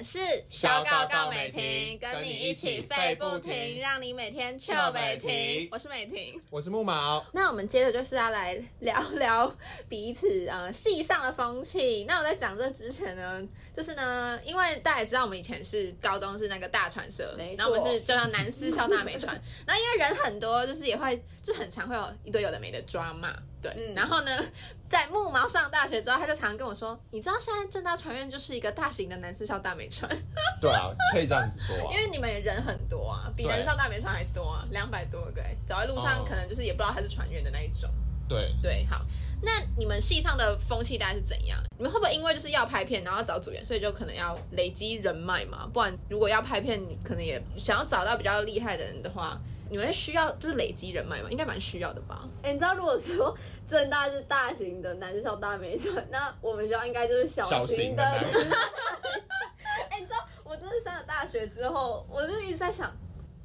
们是小告告美美婷跟你一起起废不停，让你每天糗糗美美婷婷。我是美婷。我是木毛，那我们接着就是要来聊聊彼此呃戏上的风气。那我在讲这之前呢，就是呢，因为大家也知道我们以前是高中是那个大传社然后我们是就叫南私校大美传，然后因为人很多，就是也会就很常会有一堆有的没的抓嘛，对。嗯然后呢，在木毛上大学之后，他就常常跟我说，你知道现在正大传院就是一个大型的男私校大美传，对啊，可以这样子说啊因。为你们人很多啊，比对南校大美传还多啊，两百多个欸，走在路上哦可能就是也不知道他是传院的那一种。对，对，好，那你们系上的风气大概是怎样？你们会不会因为就是要拍片，然后找组员，所以就可能要累积人脉嘛？不然如果要拍片，你可能也想要找到比较厉害的人的话，你们需要就是累积人脉吗？应该蛮需要的吧？哎、你知道如果说正大是大型的男校大美校，那我们学校应该就是小小型的。哎、你知道我真是上了大学之后，我就一直在想，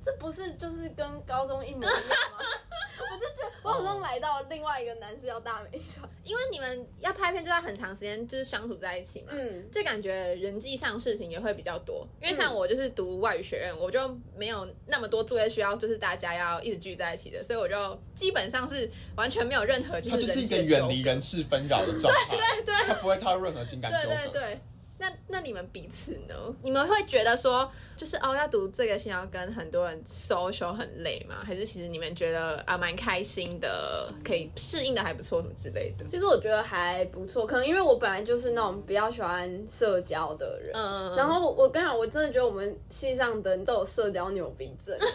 这不是就是跟高中一模一样吗？我就觉得我好像来到另外一个男生要大美传。因为你们要拍片就要很长时间就是相处在一起嘛，嗯就感觉人际上事情也会比较多。因为像我就是读外语学院，我就没有那么多作业需要，就是大家要一直聚在一起的，所以我就基本上是完全没有任何就它就是一个远离人事纷扰的状态，对对对，他不会踏入任何情感对纠葛。对对，那那你们彼此呢？你们会觉得说，就是哦，要读这个先要跟很多人 social 很累吗？还是其实你们觉得啊蛮开心的，可以适应的还不错，什么之类的？其实我觉得还不错，可能因为我本来就是那种比较喜欢社交的人，嗯，然后我我跟你讲，我真的觉得我们系上的人都有社交牛逼症，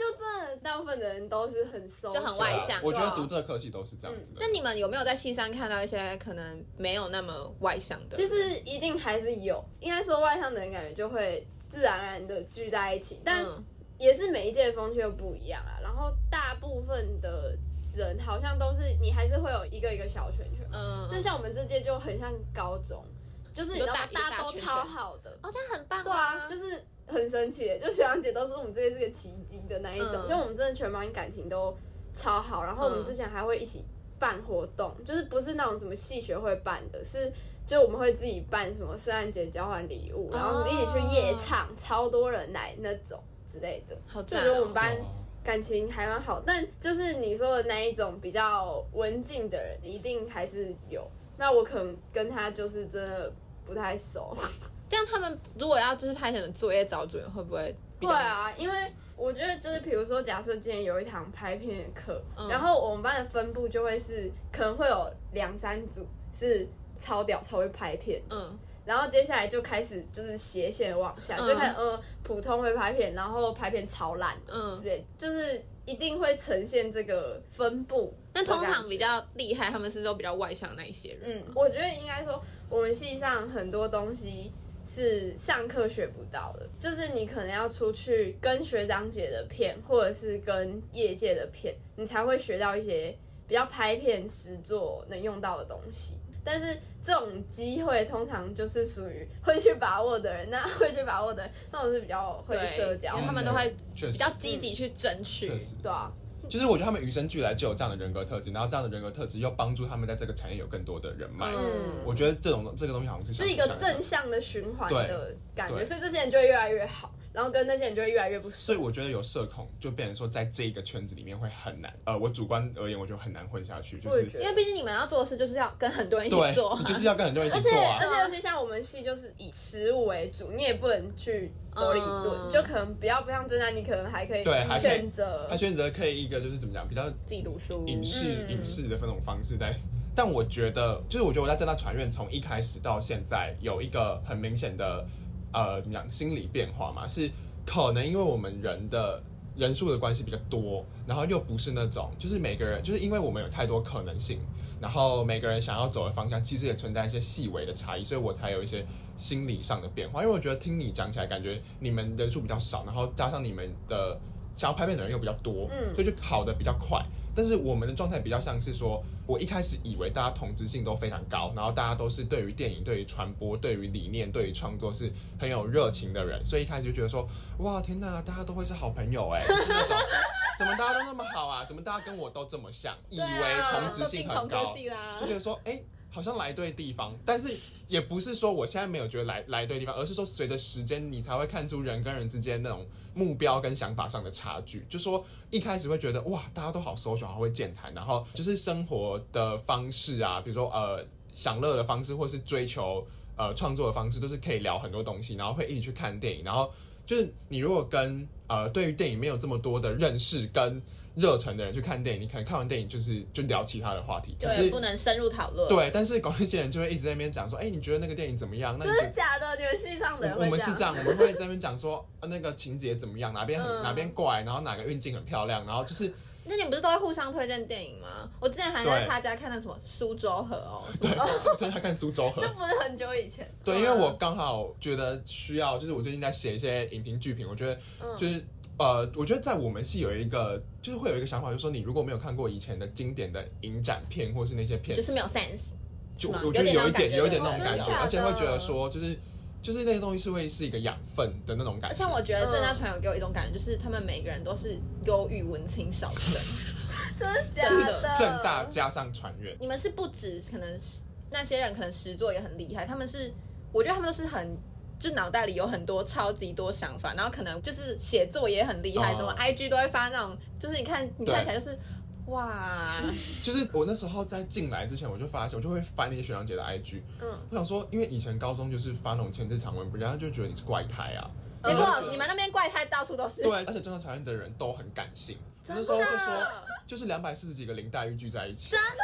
就真的大部分的人都是很收，就很外向啊我觉得读这个科系都是这样子的那。你们有没有在戏上看到一些可能没有那么外向的？其实一定还是有，应该说外向的人感觉就会自然而然的聚在一起，但嗯，也是每一届的风气又不一样啦。然后大部分的人好像都是你还是会有一个一个小圈圈，嗯，那像我们这届就很像高中，就是大大家都超好的，哦，这样很棒、对啊，就是很神奇，就学长姐都说我们这个是个奇迹的那一种，嗯。就我们真的全班感情都超好，然后我们嗯。之前还会一起办活动，就是不是那种什么系学会办的，是就我们会自己办什么圣诞节交换礼物，然后一起去夜唱，超多人来那种之类的，好赞、就觉得我们哦。班哦。感情还蛮好，但就是你说的那一种比较文静的人，一定还是有。那我可能跟他就是真的不太熟。这样他们如果要就是拍什么作业找主人，会不会？对啊，因为我觉得就是比如说，假设今天有一堂拍片的课，嗯然后我们班的分布就会是可能会有两三组是超屌超会拍片，嗯，然后接下来就开始就是斜线往下，嗯就开始呃普通会拍片，然后拍片超烂嗯之类，就是一定会呈现这个分布。那通常比较厉害，他们是都比较外向的那一些人。嗯，我觉得应该说，我们系上很多东西是上课学不到的，就是你可能要出去跟学长姐的片，或者是跟业界的片，你才会学到一些比较拍片实作能用到的东西。但是这种机会通常就是属于会去把握的人，那会去把握的人，那我是比较会，社交因为他们都会比较积极去争取。对啊，就是我觉得他们与生俱来就有这样的人格特质，然后这样的人格特质又帮助他们在这个产业有更多的人脉。嗯我觉得这种这个东西好像是是一个正向的循环的感觉，所以这些人就会越来越好，然后跟那些人就会越来越不熟所以。我觉得有社恐，就变成说在这个圈子里面会很难。呃，我主观而言，我就很难混下去，就是因为毕竟你们要做的事就是要跟很多人一起做，，你就是要跟很多人一起做啊而。且尤其像我们系就是以食物为主，你也不能去走理论，嗯就可能不要不像真的，你可能还可以对还可以选择他选择可以一个就是怎么讲，比较自己读书。影视、嗯影视的那种方式在。但我觉得，就是我觉得我在正大传院从一开始到现在有一个很明显的呃怎么讲心理变化嘛，是可能因为我们人的人数的关系比较多，然后又不是那种就是每个人就是因为我们有太多可能性，然后每个人想要走的方向其实也存在一些细微的差异，所以我才有一些心理上的变化。因为我觉得听你讲起来，感觉你们人数比较少，然后加上你们的想要拍片的人又比较多，嗯所以就好的比较快。但是我们的状态比较像是说，我一开始以为大家同质性都非常高，然后大家都是对于电影、对于传播、对于理念、对于创作是很有热情的人，所以一开始就觉得说，哇，天哪，大家都会是好朋友哎，就是那种怎么大家都那么好啊？怎么大家跟我都这么像？以为同质性很高，啦就觉得说，哎、好像来对地方，但是也不是说我现在没有觉得来来对地方，而是说随着时间，你才会看出人跟人之间那种目标跟想法上的差距。就说一开始会觉得哇，大家都好 social，好会健谈，然后就是生活的方式啊，比如说呃享乐的方式，或是追求呃创作的方式，都是可以聊很多东西，然后会一起去看电影，然后就是你如果跟呃对于电影没有这么多的认识跟热忱的人去看电影，你可能看完电影就是就聊其他的话题，可对，是不能深入讨论。对，但是搞那些人就会一直在那边讲说，哎、你觉得那个电影怎么样？那你真的假的？你们系上的我们是这样，我们会在那边讲说，呃那个情节怎么样，哪边很、嗯哪边怪，然后哪个运镜很漂亮，然后就是那你们不是都会互相推荐电影吗？我之前还在他家看那什么《苏州河》哦，对，对他看苏州河那，不是很久以前。对，因为我刚好觉得需要，就是我最近在写一些影评剧评，我觉得嗯就是。呃，我觉得在我们系有一个，就是会有一个想法，就是说你如果没有看过以前的经典的影展片，或是那些片就，是没有 sense。就我觉得有一点有有一点点那种感觉而且会觉得说，就是就是那些东西是会是一个养分的那种感觉。而且我觉得正大传有给我一种感觉，就是他们每个人都是忧郁文青小生。真的假的？正大加上传院，你们是不止可能是那些人可能实作也很厉害，他们是我觉得他们都是很。就脑袋里有很多超级多想法，然后可能就是写作也很厉害，哦。怎么 IG 都会发那种，就是你看你看起来就是哇，就是我那时候在进来之前，我就发现，我就会翻那些学长姐的 IG，嗯，我想说，因为以前高中就是发那种前置长文，人家就觉得你是怪胎啊。结果你们那边怪胎到处都是，对，而且中大传院的人都很感性，那时候就说就是两百四十几个林黛玉聚在一起，真的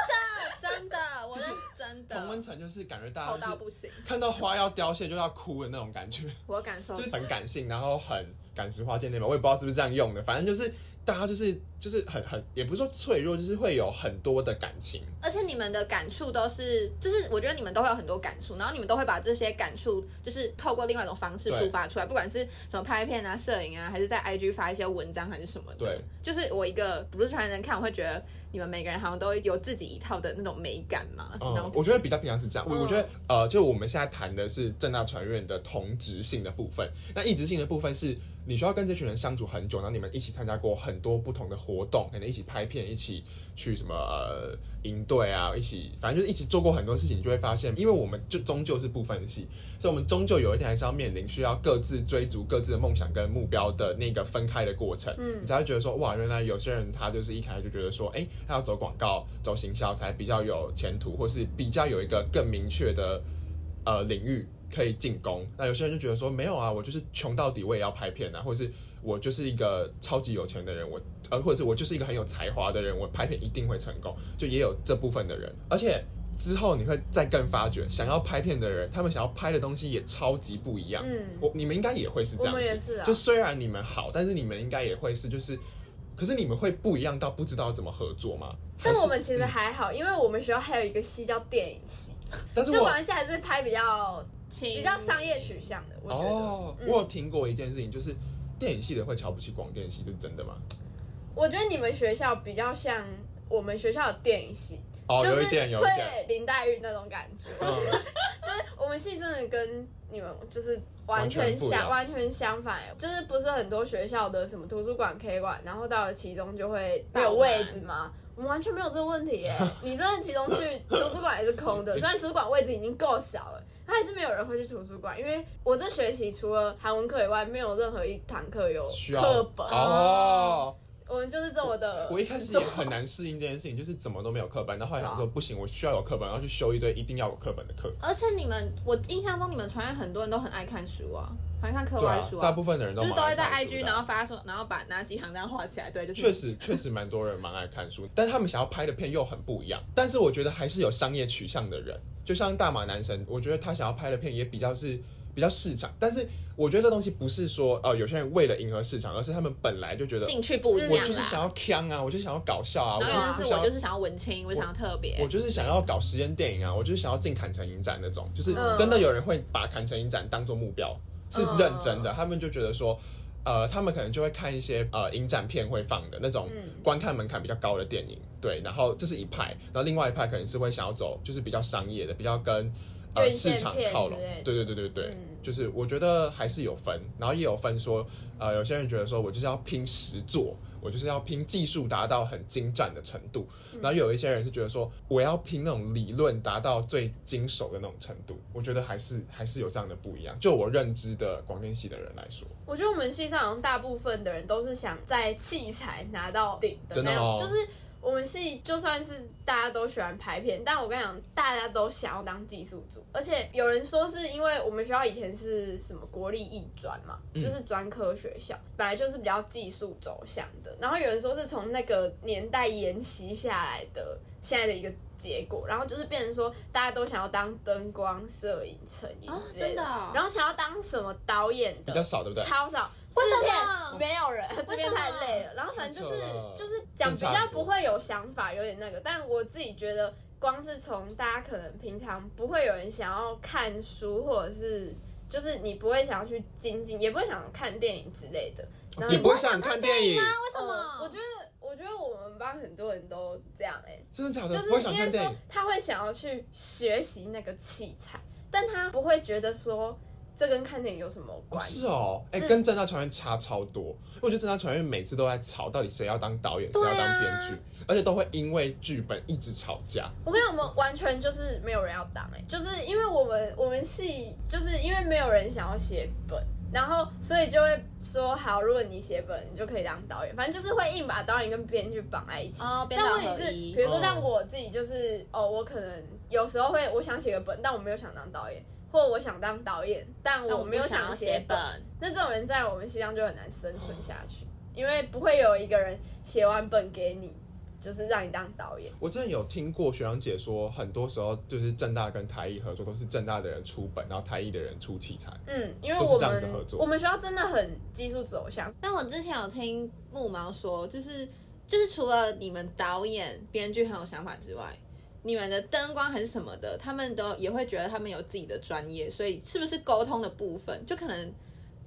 真的，我是是真的。同温层就是感觉大家就是到不行，看到花要凋谢就要哭的那种感觉，我感受就是。很感性，然后很感时花见那边，我也不知道是不是这样用的，反正就是大家就是就是很很也不是说脆弱，就是会有很多的感情。而且你们的感触都是，就是我觉得你们都会有很多感触，然后你们都会把这些感触，就是透过另外一种方式抒发出来，不管是什么拍片啊、摄影啊，还是在 IG 发一些文章还是什么的。对，就是我一个不是传人看，我会觉得你们每个人好像都有自己一套的那种美感嘛。然后，嗯我觉得比较平常是这样。我嗯我觉得呃，就我们现在谈的是正大传院的同质性的部分，那异质性的部分是你需要跟这群人相处很久，然后你们一起参加过很多不同的活动，可能一起拍片，一起去什么呃营队啊，一起反正就是一起做过很多事情，你就会发现，因为我们就终究是不分系，所以我们终究有一天还是要面临需要各自追逐各自的梦想跟目标的那个分开的过程。嗯你才会觉得说，哇，原来有些人他就是一开始就觉得说，哎、他要走广告、走行销才比较有前途，或是比较有一个更明确的呃领域可以进攻。那有些人就觉得说，没有啊，我就是穷到底，我也要拍片啊，或者是我就是一个超级有钱的人，我呃，或者是我就是一个很有才华的人，我拍片一定会成功，就也有这部分的人，而且。之后你会再更发觉，想要拍片的人，他们想要拍的东西也超级不一样。嗯我你们应该也会是这样子，我也是啊就虽然你们好，但是你们应该也会是，就是，可是你们会不一样到不知道怎么合作吗？但我们其实还好，因为我们学校还有一个系叫电影系，但是我就我们现在是拍比较比比较商业取向的，我觉得。哦，嗯我有听过一件事情，就是电影系的会瞧不起广电系，这是真的吗？我觉得你们学校比较像我们学校的电影系，哦，就是有一点，有一点，会林黛玉那种感觉。嗯，就是我们系真的跟你们就是完全相完全相反，就是不是很多学校的什么图书馆、K 馆，然后到了其中就会没有位置吗？我们完全没有这个问题耶！你真的其中去图书馆也是空的，虽然图书馆位置已经够小了，它还是没有人会去图书馆。因为我这学期除了韩文课以外，没有任何一堂课有课本，哦。我们就是这么的。我一开始也很难适应这件事情，就是怎么都没有课本，然后后来想说不行，我需要有课本，然后去修一堆一定要有课本的课。而且你们，我印象中你们传院很多人都很爱看书啊，很看课外书，大部分的人都就是都会在 IG 然后发说，然后把哪几行这样画起来，对，就是确实，确实蛮多人蛮爱看书，但是他们想要拍的片又很不一样。但是我觉得还是有商业取向的人，就像大马男神，我觉得他想要拍的片也比较是比较市场。但是我觉得这东西不是说呃有些人为了迎合市场，而是他们本来就觉得兴趣不一样我。就是想要腔啊，我就想要搞笑啊，我就是想要是我就是想要文青，我想要特别，我就是想要搞实验电影啊，我就是想要进坎城影展那种，就是嗯真的有人会把坎城影展当做目标，是认真的，他们就觉得说。呃，他们可能就会看一些呃影展片会放的那种观看门槛比较高的电影，对，然后这是一派，然后另外一派可能是会想要走就是比较商业的，比较跟呃市场靠拢。对对对对对，嗯就是我觉得还是有分，然后也有分说，呃，有些人觉得说我就是要拼实作，我就是要拼技术达到很精湛的程度，嗯然后有一些人是觉得说我要拼那种理论达到最精熟的那种程度。我觉得还是还是有这样的不一样。就我认知的广电系的人来说，我觉得我们系上好像大部分的人都是想在器材拿到顶的那种就是我们系就算是大家都喜欢拍片，但我跟你讲，大家都想要当技术组，而且有人说是因为我们学校以前是什么国立艺专嘛，嗯就是专科学校，本来就是比较技术走向的，然后有人说是从那个年代沿袭下来的现在的一个结果，然后就是变成说大家都想要当灯光、摄影、成音啊之类的，真的哦然后想要当什么导演的比较少，对不对？超少，制么片没有人，这边太累了。然后反正就是就是讲比较不会有想法，有点那个。但我自己觉得，光是从大家可能平常不会有人想要看书，或者是就是你不会想要去精进，也不会想看电影之类的。然后也不会想看电影，吗？为什么？呃我觉得，我觉得我们班很多人都这样哎、真的假的？就是不会想应该说看电影。他会想要去学习那个器材，但他不会觉得说这跟看电影有什么哦关系。是哦，哎、跟正大传院差超多。因为我觉得正大传院每次都在吵，到底谁要当导演，谁啊要当编剧，而且都会因为剧本一直吵架。我跟你讲，我们完全就是没有人要当哎、就是因为我们我们系就是因为没有人想要写本，然后所以就会说好，如果你写本，你就可以当导演，反正就是会硬把导演跟编剧绑在一起。哦，编导但问题是，比如说像哦我自己，就是哦，我可能有时候会我想写个本，但我没有想当导演，或者我想当导演，但但我没有想要写写本。那这种人在我们西藏就很难生存下去，因为不会有一个人写完本给你，就是让你当导演。我真的有听过学长姐说，很多时候就是正大跟台艺合作，都是正大的人出本，然后台艺的人出器材。嗯，因为都是这样我们子合作我们学校真的很技术走向，但我之前有听木毛说，就是就是除了你们导演、编剧很有想法之外，你们的灯光还是什么的，他们都也会觉得他们有自己的专业，所以是不是沟通的部分，就可能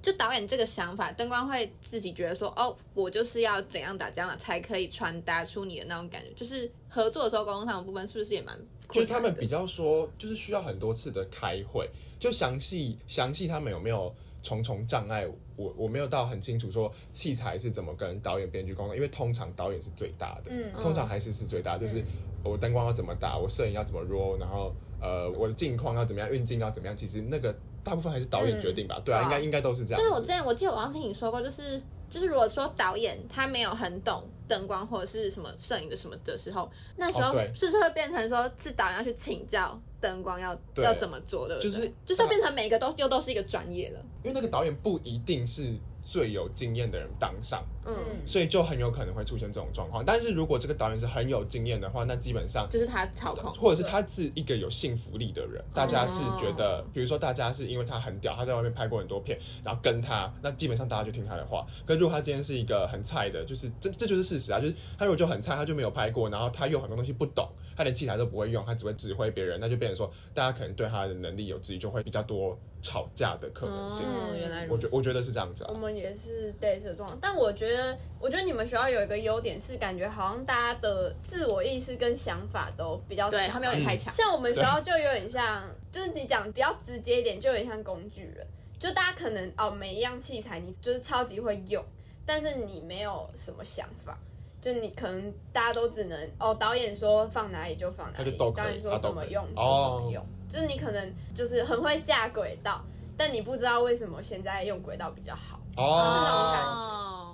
就导演这个想法，灯光会自己觉得说，哦，我就是要怎样打怎样打，才可以传达出你的那种感觉。就是合作的时候，沟通上的部分是不是也蛮就是？他们比较说，就是需要很多次的开会，就详细详细他们有没有重重障碍，我我没有到很清楚说器材是怎么跟导演、编剧沟通，因为通常导演是最大的，嗯通常还是是最大，就是我灯光要怎么打，我摄影要怎么 roll，然后呃我的镜框要怎么样，运镜要怎么样，其实那个大部分还是导演决定吧，对啊，对啊。应该应该都是这样但是我之。前我记得我好像听你说过，就是就是如果说导演他没有很懂灯光或者是什么摄影的什么的时候，那时候是不是会变成说是导演要去请教灯光要要怎么做的，就是就是要变成每个都又都是一个专业了。因为那个导演不一定是最有经验的人当上，嗯，所以就很有可能会出现这种状况。但是如果这个导演是很有经验的话，那基本上就是他操控，或者是他是一个有信服力的人，大家是觉得，比如说大家是因为他很屌，他在外面拍过很多片，然后跟他，那基本上大家就听他的话。可如果他今天是一个很菜的，就是这这就是事实啊，就是他如果就很菜，他就没有拍过，然后他又很多东西不懂，他连器材都不会用，他只会指挥别人，那就变成说大家可能对他的能力有质疑，就会比较多吵架的可能性。哦，原来。我觉我觉得是这样子啊我，们也是的状况，但我觉得，我觉得你们学校有一个优点是，感觉好像大家的自我意识跟想法都比较强。对他们有点太强，像我们学校就有点像，就是你讲比较直接一点，就有点像工具人。就大家可能哦，每一样器材你就是超级会用，但是你没有什么想法。就你可能大家都只能哦，导演说放哪里就放哪里导演说怎么用就哦怎么用。就是你可能就是很会架轨道，但你不知道为什么现在用轨道比较好。哦，就是那种感觉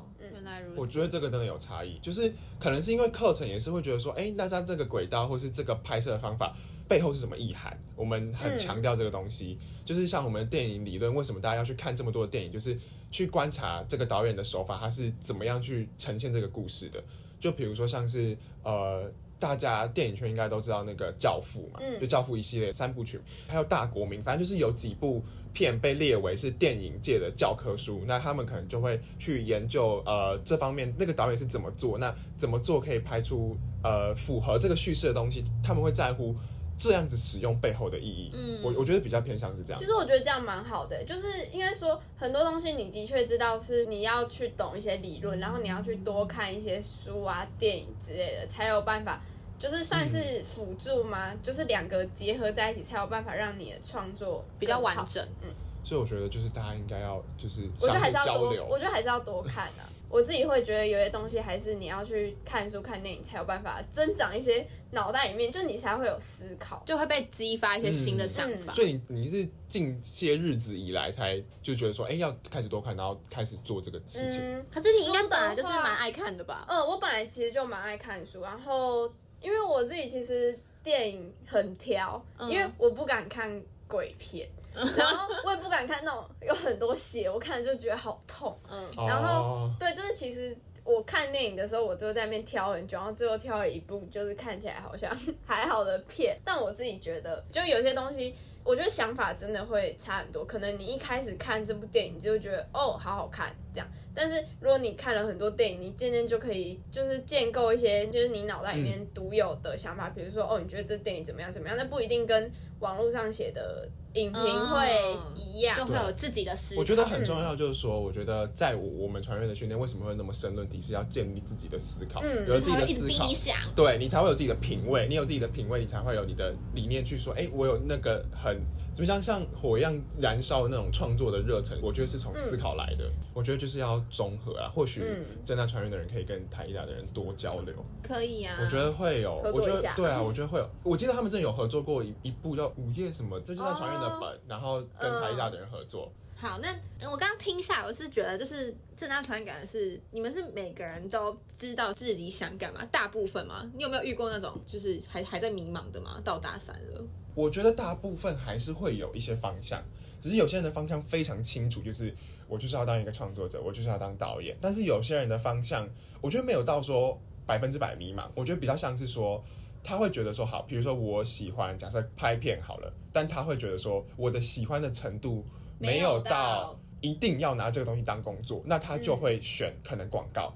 来如此。我觉得这个真的有差异，就是可能是因为课程也是会觉得说，哎，那它这个轨道或是这个拍摄的方法背后是什么意涵？我们很嗯强调这个东西，就是像我们的电影理论，为什么大家要去看这么多的电影，就是去观察这个导演的手法，他是怎么样去呈现这个故事的。就比如说像是呃。大家电影圈应该都知道那个《教父》嘛，嗯。就《教父》一系列三部曲，还有《大国民》，反正就是有几部片被列为是电影界的教科书，那他们可能就会去研究呃这方面那个导演是怎么做，那怎么做可以拍出呃符合这个叙事的东西，他们会在乎这样子使用背后的意义。嗯我我觉得比较偏向是这样其。实我觉得这样蛮好的，就是应该说很多东西你的确知道是你要去懂一些理论，然后你要去多看一些书啊、电影之类的，才有办法就是算是辅助吗？就是两个结合在一起，才有办法让你的创作比较完。整。嗯所以我觉得就是大家应该要就是我觉得还是要多，我。觉得还是要多看啊。我自己会觉得有些东西还是你要去看书、看电影才有办法增长一些脑袋里面，就你才会有思考。就会被激发一些新的想法。所以你你是近些日子以来才就觉得说，哎、要开始多看，然后开始做这个事情。嗯，可是你应该本来就是蛮爱看的吧？嗯，我本来其实就蛮爱看书，然后因为我自己其实电影很挑，嗯因为我不敢看鬼片，然后我也不敢看那种有很多血，我看了就觉得好痛。嗯，然后哦对，就是其实我看电影的时候，我就在那边挑很久，然后最后挑了一部就是看起来好像 还好的片，但我自己觉得，就有些东西。我觉得想法真的会差很多，可能你一开始看这部电影就会觉得哦好好看这样，但是如果你看了很多电影，你渐渐就可以就是建构一些就是你脑袋里面独有的想法，比如说哦你觉得这电影怎么样怎么样，那不一定跟网络上写的影评会一样，就会有自己的思考。我觉得很重要，就是说，我觉得在我我们传阅的训练为什么会那么深论题，是要建立自己的思考，嗯有自己的思考你，想，对你才会有自己的品味。你有自己的品味，你才会有你的理念去说，哎、我有那个很怎么讲，像火一样燃烧的那种创作的热忱，我觉得是从思考来的。我觉得就是要综合啊，或许嗯正大传院的人可以跟台艺大的人多交流。可以啊。我觉得会有，我觉得对啊，我觉得会有。我记得他们真的有合作过一一部叫《午夜》什么，这就是在传院的本，然后跟台艺大的人合作。好，那我刚刚听下来，我是觉得就是正大传感的是，你们是每个人都知道自己想干嘛，大部分吗？你有没有遇过那种就是还还在迷茫的吗？到大三了，我觉得大部分还是会有一些方向，只是有些人的方向非常清楚，就是我就是要当一个创作者，我就是要当导演。但是有些人的方向，我觉得没有到说百分之百迷茫，我觉得比较像是说。他会觉得说好，比如说我喜欢，假设拍片好了，但他会觉得说我的喜欢的程度没有到一定要拿这个东西当工作，那他就会选可能广告，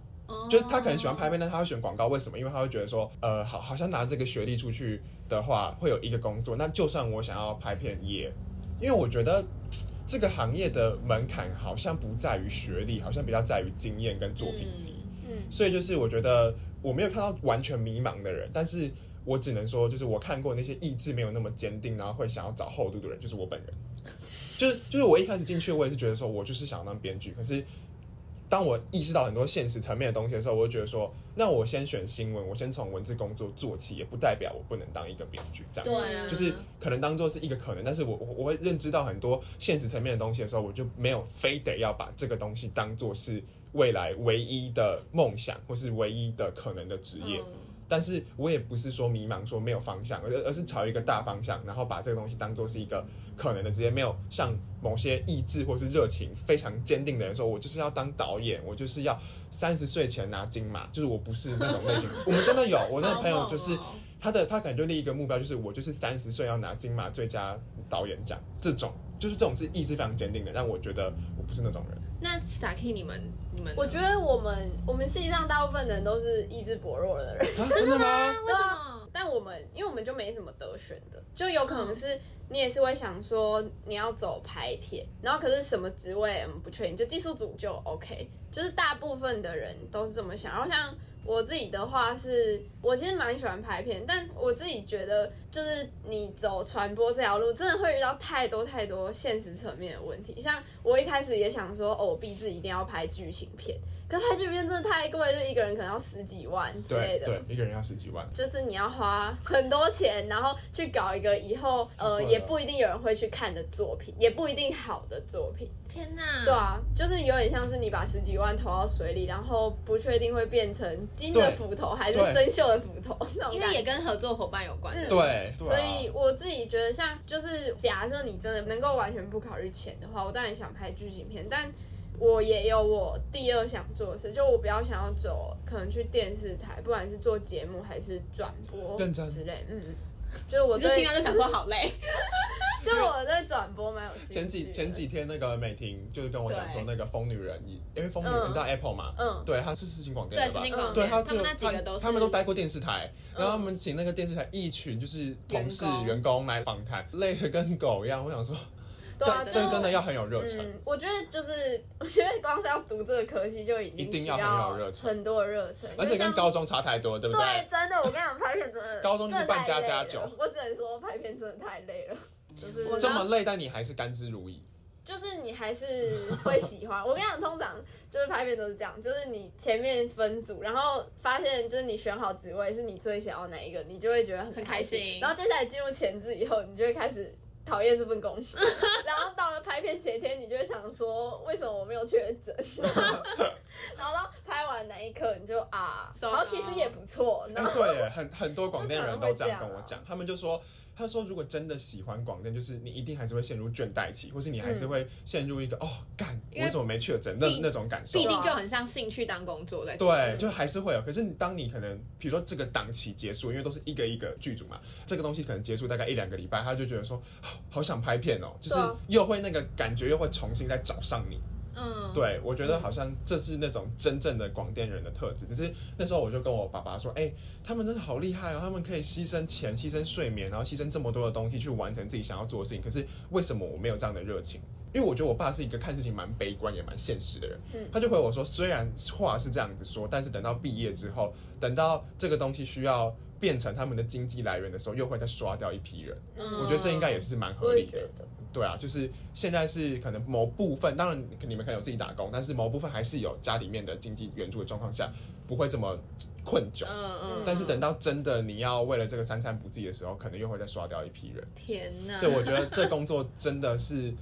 就是他可能喜欢拍片，但他会选广告，为什么？因为他会觉得说，呃，好，好像拿这个学历出去的话，会有一个工作。那就算我想要拍片也，因为我觉得这个行业的门槛好像不在于学历，好像比较在于经验跟作品集。嗯所以就是我觉得我没有看到完全迷茫的人，但是我只能说，就是我看过那些意志没有那么坚定，然后会想要找厚度的人，就是我本人。就是就是我一开始进去，我也是觉得说我就是想当编剧，可是当我意识到很多现实层面的东西的时候，我就觉得说，那我先选新闻，我先从文字工作做起，也不代表我不能当一个编剧这样子。对啊，就是可能当做是一个可能，但是我我我会认知到很多现实层面的东西的时候，我就没有非得要把这个东西当做是未来唯一的梦想或是唯一的可能的职业。嗯但是我也不是说迷茫，说没有方向，而而是朝一个大方向，然后把这个东西当做是一个可能的职业，没有像某些意志或是热情非常坚定的人说，我就是要当导演，我就是要三十岁前拿金马，就是我不是那种类型。我们真的有，我那个朋友就是他的他可能就立一个目标，就是我就是三十岁要拿金马最佳导演奖，这种就是这种是意志非常坚定的，让我觉得我不是那种人。那 Starkey 你们你们，我觉得我们我们系上大部分的人都是意志薄弱的人，啊、真的吗？为什么？但我们因为我们就没什么得选的，就有可能是你也是会想说你要走拍片，然后可是什么职位我们不确定，就技术组就 OK，就是大部分的人都是这么想。然后像我自己的话是，我其实蛮喜欢拍片，但我自己觉得就是你走传播这条路，真的会遇到太多太多现实层面的问题。像我一开始也想说，哦，我毕志一定要拍剧情片，可拍剧情片真的太贵，就一个人可能要十几万之类的。对对，一个人要十几万。就是你要花很多钱，然后去搞一个以后呃也不一定有人会去看的作品，也不一定好的作品。天哪！对啊，就是有点像是你把十几万投到水里，然后不确定会变成金的斧头还是生锈的斧头 那种因为也。跟合作伙伴有关。嗯对，对啊所以我自己觉得，像就是假设你真的能够完全不考虑钱的话，我当然想拍剧情片，但我也有我第二想做的事，就我比较想要走可能去电视台，不管是做节目还是转播认真。之类，嗯，就是我就听到就想说好累，就我在转播蛮有兴趣。前几前几天那个美婷就是跟我讲说，那个疯女人，因为疯女人嗯。你知道 Apple 嘛，嗯。对，她是世新广电对，的。吧是新广对，她就电他们那几个都是，他们都待过电视台，然后他们请那个电视台一群就是同事员工。员工来访谈，累得跟狗一样。我想说，对啊，这真的要很有热忱。嗯，我觉得就是，我觉得光是要读这个科系就已经一定要很有热忱很多的热忱，而且跟高中差太多，对不对对？真的，我跟你讲，拍片真的 高中就是扮家家酒我只能说拍片真的太累了，就是我这么累，但你还是甘之如饴。就是你还是会喜欢。我跟你讲，通常就是拍片都是这样，就是你前面分组，然后发现就是你选好职位是你最想要哪一个，你就会觉得很很开心然后接下来进入前置以后，你就会开始。讨厌这份工作，然后到了拍片前一天，你就会想说，为什么我没有确诊？然后到拍完那一刻，你就啊，然后，其实也不错。然哎，后对，很很多广电人都这样跟我讲，他们就说，他说如果真的喜欢广电，就是你一定还是会陷入倦怠期，或是你还是会陷入一个、哦，干，我为为什么没确诊那那种感受毕。竟就很像兴趣当工作在做。对，就还是会有。可是你当你可能，比如说这个档期结束，因为都是一个一个剧组嘛，这个东西可能结束大概一两个礼拜，他就觉得说，好好想拍片哦，就是又会那个感觉又会重新再找上你。嗯，对，我觉得好像这是那种真正的广电人的特质。只是那时候我就跟我爸爸说，哎、他们真的好厉害哦，他们可以牺牲钱、牺牲睡眠，然后牺牲这么多的东西去完成自己想要做的事情。可是为什么我没有这样的热情？因为我觉得我爸是一个看事情蛮悲观也蛮现实的人，嗯他就回我说，虽然话是这样子说，但是等到毕业之后，等到这个东西需要变成他们的经济来源的时候，又会再刷掉一批人。嗯我觉得这应该也是蛮合理的对啊，就是现在是可能某部分，当然你们可能有自己打工，但是某部分还是有家里面的经济援助的状况下，不会这么困窘。嗯嗯。但是等到真的你要为了这个三餐不济的时候，可能又会再刷掉一批人。天哪！所以我觉得这工作真的是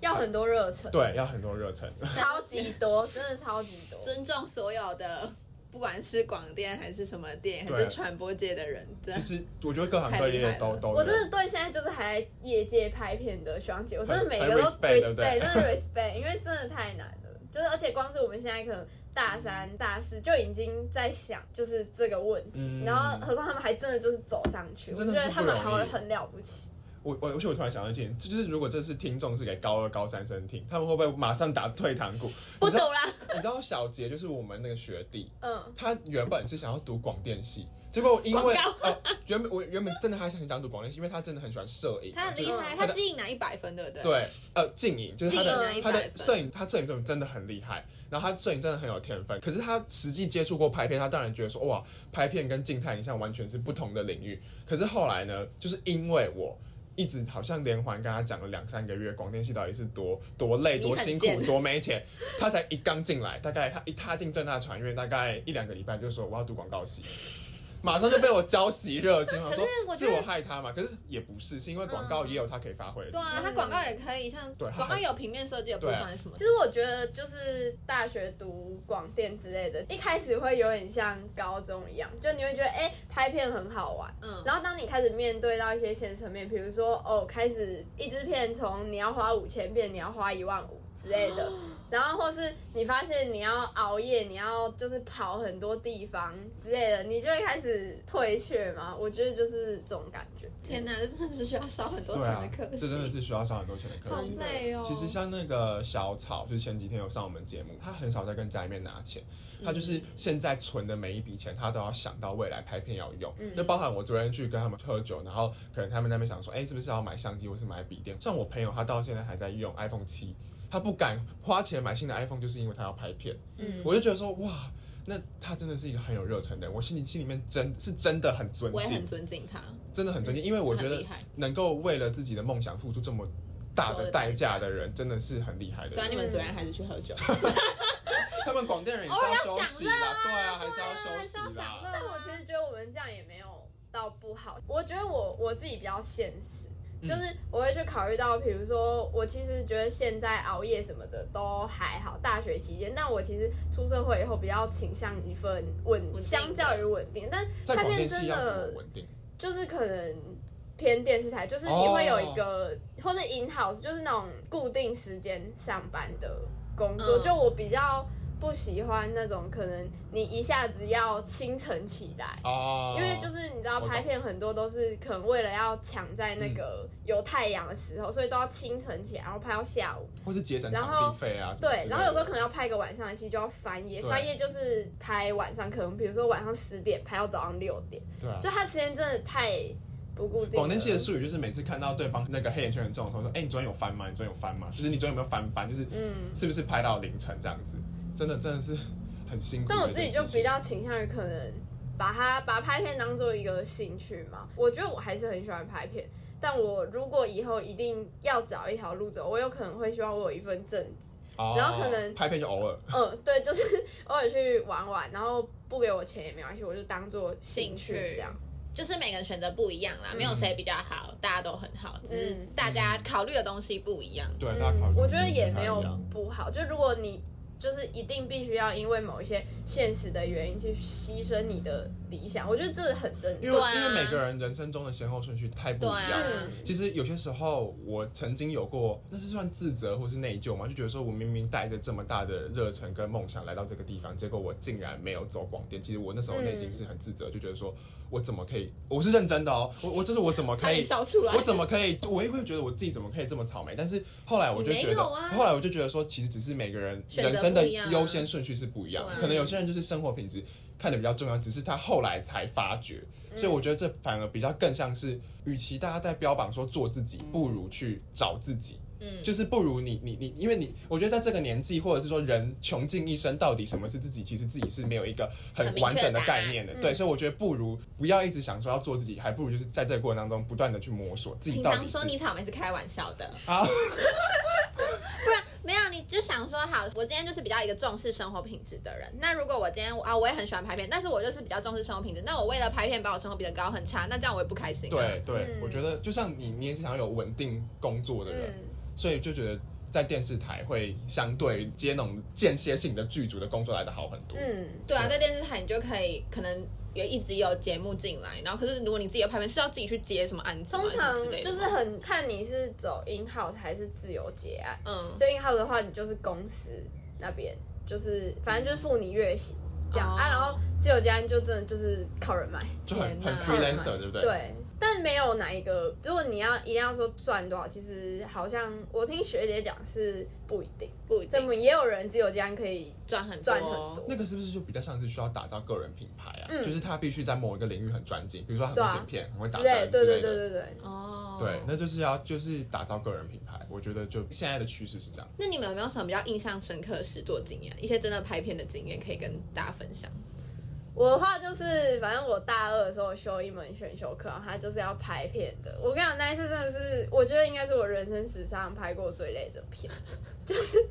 要很多热忱，对，要很多热忱。超级多，真的超级多。尊重所有的，不管是广电还是什么电，还是传播界的人，其实我觉得各行各业都都我真的对现在就是还在业界拍片的学长姐，我真的每个都 respect，真的 respect，因为真的太难了。就是而且光是我们现在可能大三、大四就已经在想就是这个问题，嗯。然后何况他们还真的就是走上去，我真的是觉得他们还很了不起。我我而且我突然想到一件，这就是如果这次听众是给高二、高三生听，他们会不会马上打退堂鼓？不懂啦。你知道小杰就是我们那个学弟，嗯，他原本是想要读广电系，结果因为广呃原本我原本真的还想读广电系，因为他真的很喜欢摄影，他很厉害，他记忆拿一百分，对不对？对呃静影就是他的他的摄影，他摄影真的真的很厉害。然后他摄影真的很有天分，可是他实际接触过拍片，他当然觉得说哇，拍片跟静态影像完全是不同的领域。可是后来呢，就是因为我一直好像连环跟他讲了两三个月，广电系到底是多多累、多辛苦、多没钱，他才一刚进来，大概他一踏进正大传院，大概一两个礼拜就说我要读广告系。马上就被我浇熄热情，我说是我害他嘛？可是也不是，是因为广告也有他可以发挥的。对啊，他广告也可以，像对广告有平面设计的部分什么其？实我觉得就是大学读广电之类的，一开始会有点像高中一样，就你会觉得哎、拍片很好玩，嗯然后当你开始面对到一些现实层面，比如说哦，开始一支片从你要花五千变你要花一万五之类的，然后或是你发现你要熬夜，你要就是跑很多地方之类的，你就会开始退却嘛。我觉得就是这种感觉。天哪，这真的是需要烧很多钱的课，这真的，是需要烧很多钱的课好系。累哦。其实像那个小草，就是前几天有上我们节目，他很少在跟家里面拿钱，他就是现在存的每一笔钱，他都要想到未来拍片要用。就包含我昨天去跟他们喝酒，然后可能他们那边想说，哎、是不是要买相机或是买笔电？像我朋友，他到现在还在用 iPhone 七，他不敢花钱买新的 iPhone，就是因为他要拍片。嗯我就觉得说，哇，那他真的是一个很有热忱的人，我心里心里面真是真的很尊敬我也很，尊敬他，真的很尊敬，因为我觉得能够为了自己的梦想付出这么大的的代代价价的人，真的是很厉害的人。虽然你们昨天还是去喝酒，他们广电人也是要休息啦，对啊，还是要对啊休息还是要享啦。但我其实觉得我们这样也没有到不好。我觉得我我自己比较现实，就是我会去考虑到，比如说我其实觉得现在熬夜什么的都还好，大学期间，但我其实出社会以后比较倾向一份稳，相较于稳定。但在广拍片真的稳定？就是可能偏电视台，就是你会有一个、或者 in house，就是那种固定时间上班的工作。嗯就我比较不喜欢那种可能你一下子要清晨起来。哦，因为就是你知道拍片很多都是可能为了要抢在那个有太阳的时候，所以都要清晨起来，然后拍到下午。或是节省场地费啊，对，然后有时候可能要拍个晚上的戏，就要翻页。翻页就是拍晚上，可能比如说晚上十点拍到早上六点，对啊就，它时间真的太不固定。广电系的术语就是每次看到对方那个黑眼圈很重的时候，说：“哎、你昨天有翻吗？你昨天有翻吗？就是你昨天有没有翻班？就是嗯，是不是拍到凌晨这样子？真的真的是很辛苦但我。自己就比较倾向于可能把它把拍片当做一个兴趣嘛。我觉得我还是很喜欢拍片，但我如果以后一定要找一条路走，我有可能会希望我有一份正职。哦然后可能拍片就偶尔，嗯，对，就是 偶尔去玩玩，然后不给我钱也没关系，我就当做兴趣这样。就是每个人选择不一样啦，没有谁比较好，大家都很好，只是嗯大家考虑的东西不一样。对，大家考虑、嗯，我觉得也没有不好。就如果你就是一定必须要因为某一些现实的原因去牺牲你的理想，我觉得这很正常因为、因为每个人人生中的先后顺序太不一样。了其实有些时候，我曾经有过，那是算自责或是内疚嘛？就觉得说我明明带着这么大的热忱跟梦想来到这个地方，结果我竟然没有走广电。其实我那时候内心是很自责，就觉得说我怎么可以？我是认真的哦，我 我就是我怎么可以笑出来我怎么可以？我也会觉得我自己怎么可以这么草莓？但是后来我就觉得，后来我就觉得说，其实只是每个人人生的不一样啊。优先顺序是不一样可能有些人就是生活品质看得比较重要，只是他后来才发觉。所以我觉得这反而比较更像是，与其大家在标榜说做自己，不如去找自己。嗯，就是不如你你你，因为你我觉得在这个年纪，或者是说人穷尽一生，到底什么是自己，其实自己是没有一个很完整的概念的。对，所以我觉得不如不要一直想说要做自己，还不如就是在这个过程当中不断的去摸索自己平到底是常说你草莓是开玩笑的，啊，不然没有你就想说好，我今天就是比较一个重视生活品质的人。那如果我今天啊，我也很喜欢拍片，但是我就是比较重视生活品质，那我为了拍片把我生活比的高很差，那这样我也不开心、啊。对对，嗯我觉得就像你，你也是想有稳定工作的人，嗯，所以就觉得在电视台会相对接那种间歇性的剧组的工作来的好很多。嗯，对啊，在电视台你就可以可能也一直有节目进来，然后可是如果你自己要拍片，是要自己去接什么案子？通常就是很看你是走 in house 还是自由结案。嗯，就 in house 的话，你就是公司那边，就是反正就是付你月薪这样、哦啊，然后自由结案就真的就是靠人脉。就很很 freelancer，对不对？对，但没有哪一个，如果你要一定要说赚多少，其实好像我听学姐讲是不一定，不一定这么也有人自由接案可以赚很赚很多。那个是不是就比较像是需要打造个人品牌啊？嗯就是他必须在某一个领域很专精，比如说很会剪片，很会打之类，对灯之类的。对对对对，哦。对，那就是要就是打造个人品牌。我觉得就现在的趋势是这样。那你们有没有什么比较印象深刻的实作经验？一些真的拍片的经验可以跟大家分享？我的话就是，反正我大二的时候修一门选修课，然后它就是要拍片的。我跟你讲，那一次真的是，我觉得应该是我人生史上拍过最累的片，就是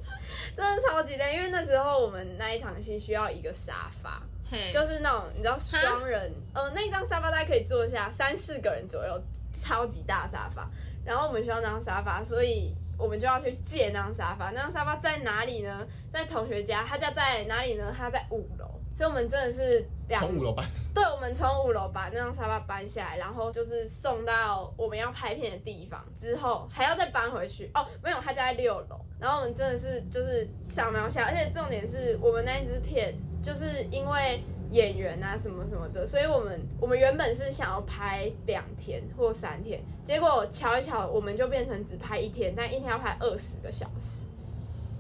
真的超级累。因为那时候我们那一场戏需要一个沙发，嘿，就是那种你知道双人，呃，那张沙发大概可以坐下三四个人左右，超级大沙发。然后我们需要那张沙发，所以我们就要去借那张沙发。那张沙发在哪里呢？在同学家，他家在哪里呢？他在五楼。所以我们真的是两从五楼搬，对，我们从五楼把那张沙发搬下来，然后就是送到我们要拍片的地方，之后还要再搬回去。哦，没有，他家在六楼。然后我们真的是就是扫描下，而且重点是我们那一支片，就是因为演员啊什么什么的，所以我们我们原本是想要拍两天或三天，结果瞧一瞧，我们就变成只拍一天，但一天要拍二十个小时。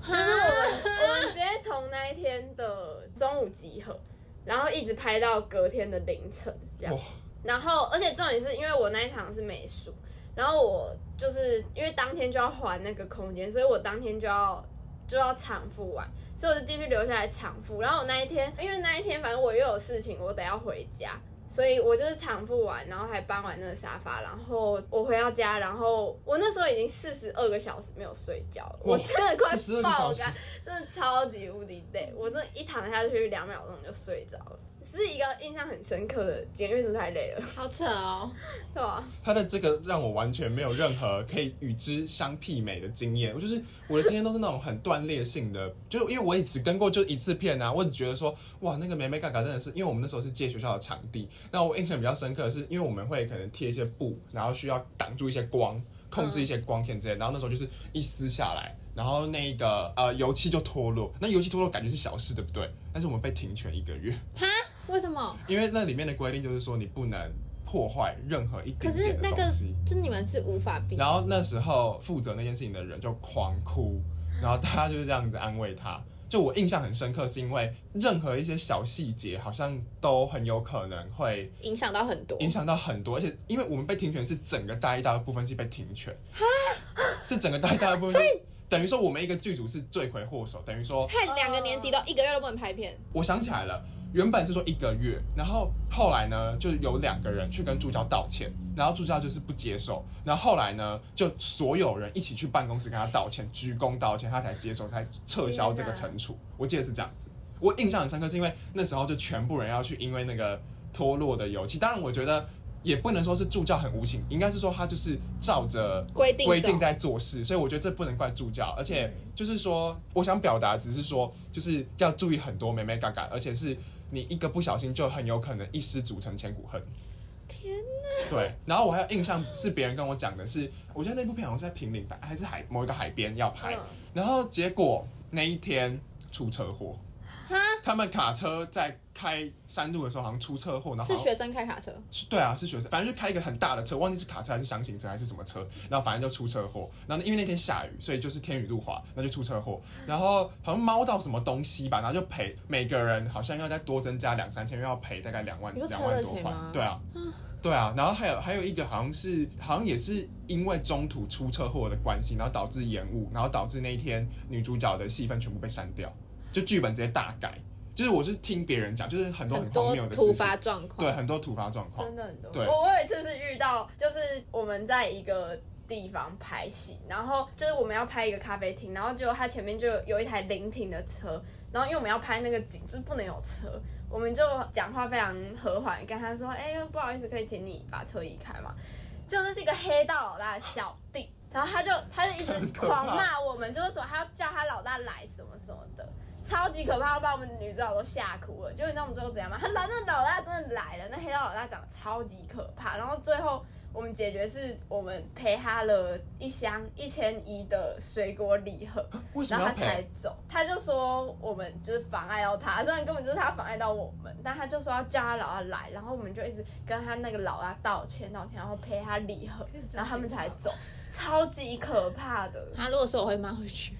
就是我们我们直接从那一天的中午集合，然后一直拍到隔天的凌晨这样。然后，而且重点是因为我那一场是美术，然后我就是因为当天就要还那个空间，所以我当天就要就要场付完，所以我就继续留下来场付。然后我那一天，因为那一天反正我又有事情，我得要回家。所以我就是场付完，然后还搬完那个沙发，然后我回到家，然后我那时候已经四十二个小时没有睡觉了，我真的快爆小时。肝，真的超级无敌累，我真的一躺下去两秒钟就睡着了，是一个印象很深刻的经验，因为实在太累了，好扯哦。对吧？他的这个让我完全没有任何可以与之相媲美的经验。我就是我的经验都是那种很断裂性的，就因为我也只跟过就一次片啊，我只觉得说哇，那个梅梅嘎嘎真的是，因为我们那时候是借学校的场地，那我印象比较深刻的是，因为我们会可能贴一些布，然后需要挡住一些光，控制一些光线之类的，然后那时候就是一撕下来。然后那个呃油漆就脱落，那油漆脱落感觉是小事，对不对？但是我们被停权一个月，哈？为什么？因为那里面的规定就是说你不能破坏任何一可点点的是那个东西。就你们是无法避。然后那时候负责那件事情的人就狂哭，然后大家就是这样子安慰他。就我印象很深刻，是因为任何一些小细节好像都很有可能会影响到很多，影响到很多，而且因为我们被停权是整个大一、大二部分是被停权，是整个大一、大二部分，所以等于说我们一个剧组是罪魁祸首，等于说害两个年级都一个月都不能拍片，我想起来了，原本是说一个月，然后后来呢，就有两个人去跟助教道歉，然后助教就是不接受，然后后来呢，就所有人一起去办公室跟他道歉，鞠躬道歉，他才接受，才撤销这个惩处。我记得是这样子，我印象很深刻，是因为那时候就全部人要去，因为那个脱落的油漆。当然，我觉得也不能说是助教很无情，应该是说他就是照着规定规定在做事，所以我觉得这不能怪助教，而且就是说，我想表达只是说，就是要注意很多美美嘎嘎，而且是你一个不小心就很有可能一失足成千古恨。天对，然后我还有印象是别人跟我讲的是，我觉得那部片好像是在平岭还是海某一个海边要拍，然后结果那一天出车祸，他们卡车在开山路的时候好像出车祸，然后是学生开卡车，是对啊，是学生，反正就开一个很大的车，忘记是卡车还是箱型车还是什么车，然后反正就出车祸。然后因为那天下雨，所以就是天雨路滑，那就出车祸。然后好像猫到什么东西吧，然后就赔每个人好像要再多增加两三千，因为要赔大概两万两万多块。对啊，对啊。然后还有还有一个好像是好像也是因为中途出车祸的关系，然后导致延误，然后导致那一天女主角的戏份全部被删掉，就剧本直接大改。就是我是听别人讲，就是很多很多谬的事情突发，状况，对，很多突发状况。真的很多。对我我有一次是遇到，就是我们在一个地方拍戏，然后就是我们要拍一个咖啡厅，然后结果它前面就有一台临停的车，然后因为我们要拍那个景，就是不能有车，我们就讲话非常和缓，跟他说：“哎、不好意思，可以请你把车移开吗？”就那是一个黑道老大的小弟，然后他就他就一直 狂骂我们，就是说他要叫他老大来什么什么的。超级可怕，把我们女主角都吓哭了。结果你知道我们最后怎样吗？他男的老大真的来了，那黑道老大长得超级可怕。然后最后我们解决是我们赔他了一箱一千一的水果礼盒，然后他才？走。他就说我们就是妨碍到他，虽然根本就是他妨碍到我们，但他就说要叫他老大来，然后我们就一直跟他那个老大道歉道歉，然后赔他礼盒，然后他们才走。超级可怕的，他如果说我会骂回去，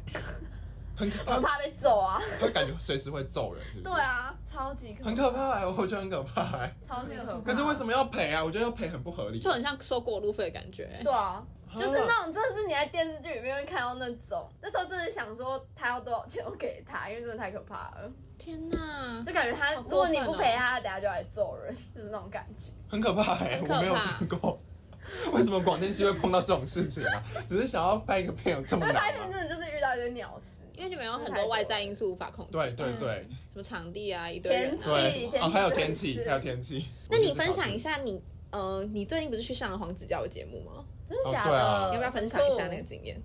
很可怕，怕被揍啊！他感觉随时会揍人，是是？对，啊，超级可怕，很可怕哎，我觉得很可怕哎。超级可怕。可是为什么要赔啊？我觉得要赔很不合理。就很像收过路费的感觉。对啊，就是那种，真的是你在电视剧里面会看到那种，那时候真的想说他要多少钱我给他，因为真的太可怕了，天哪，就感觉他、好如果你不赔他，他等下就来揍人，就是那种感觉。很可怕哎，很可怕我没有听过。为什么广电系会碰到这种事情啊？只是想要拍一个片有这么难拍片？真的就是遇到一堆鸟事，因为你们有很多外在因素无法控制，对对对什么场地啊，一堆人天气啊。对，天哦，还有天气，是还有天气。那你分享一下你呃，你最近不是去上了黄子佼的节目吗？真的假的？哦对啊要不要分享一下那个经验？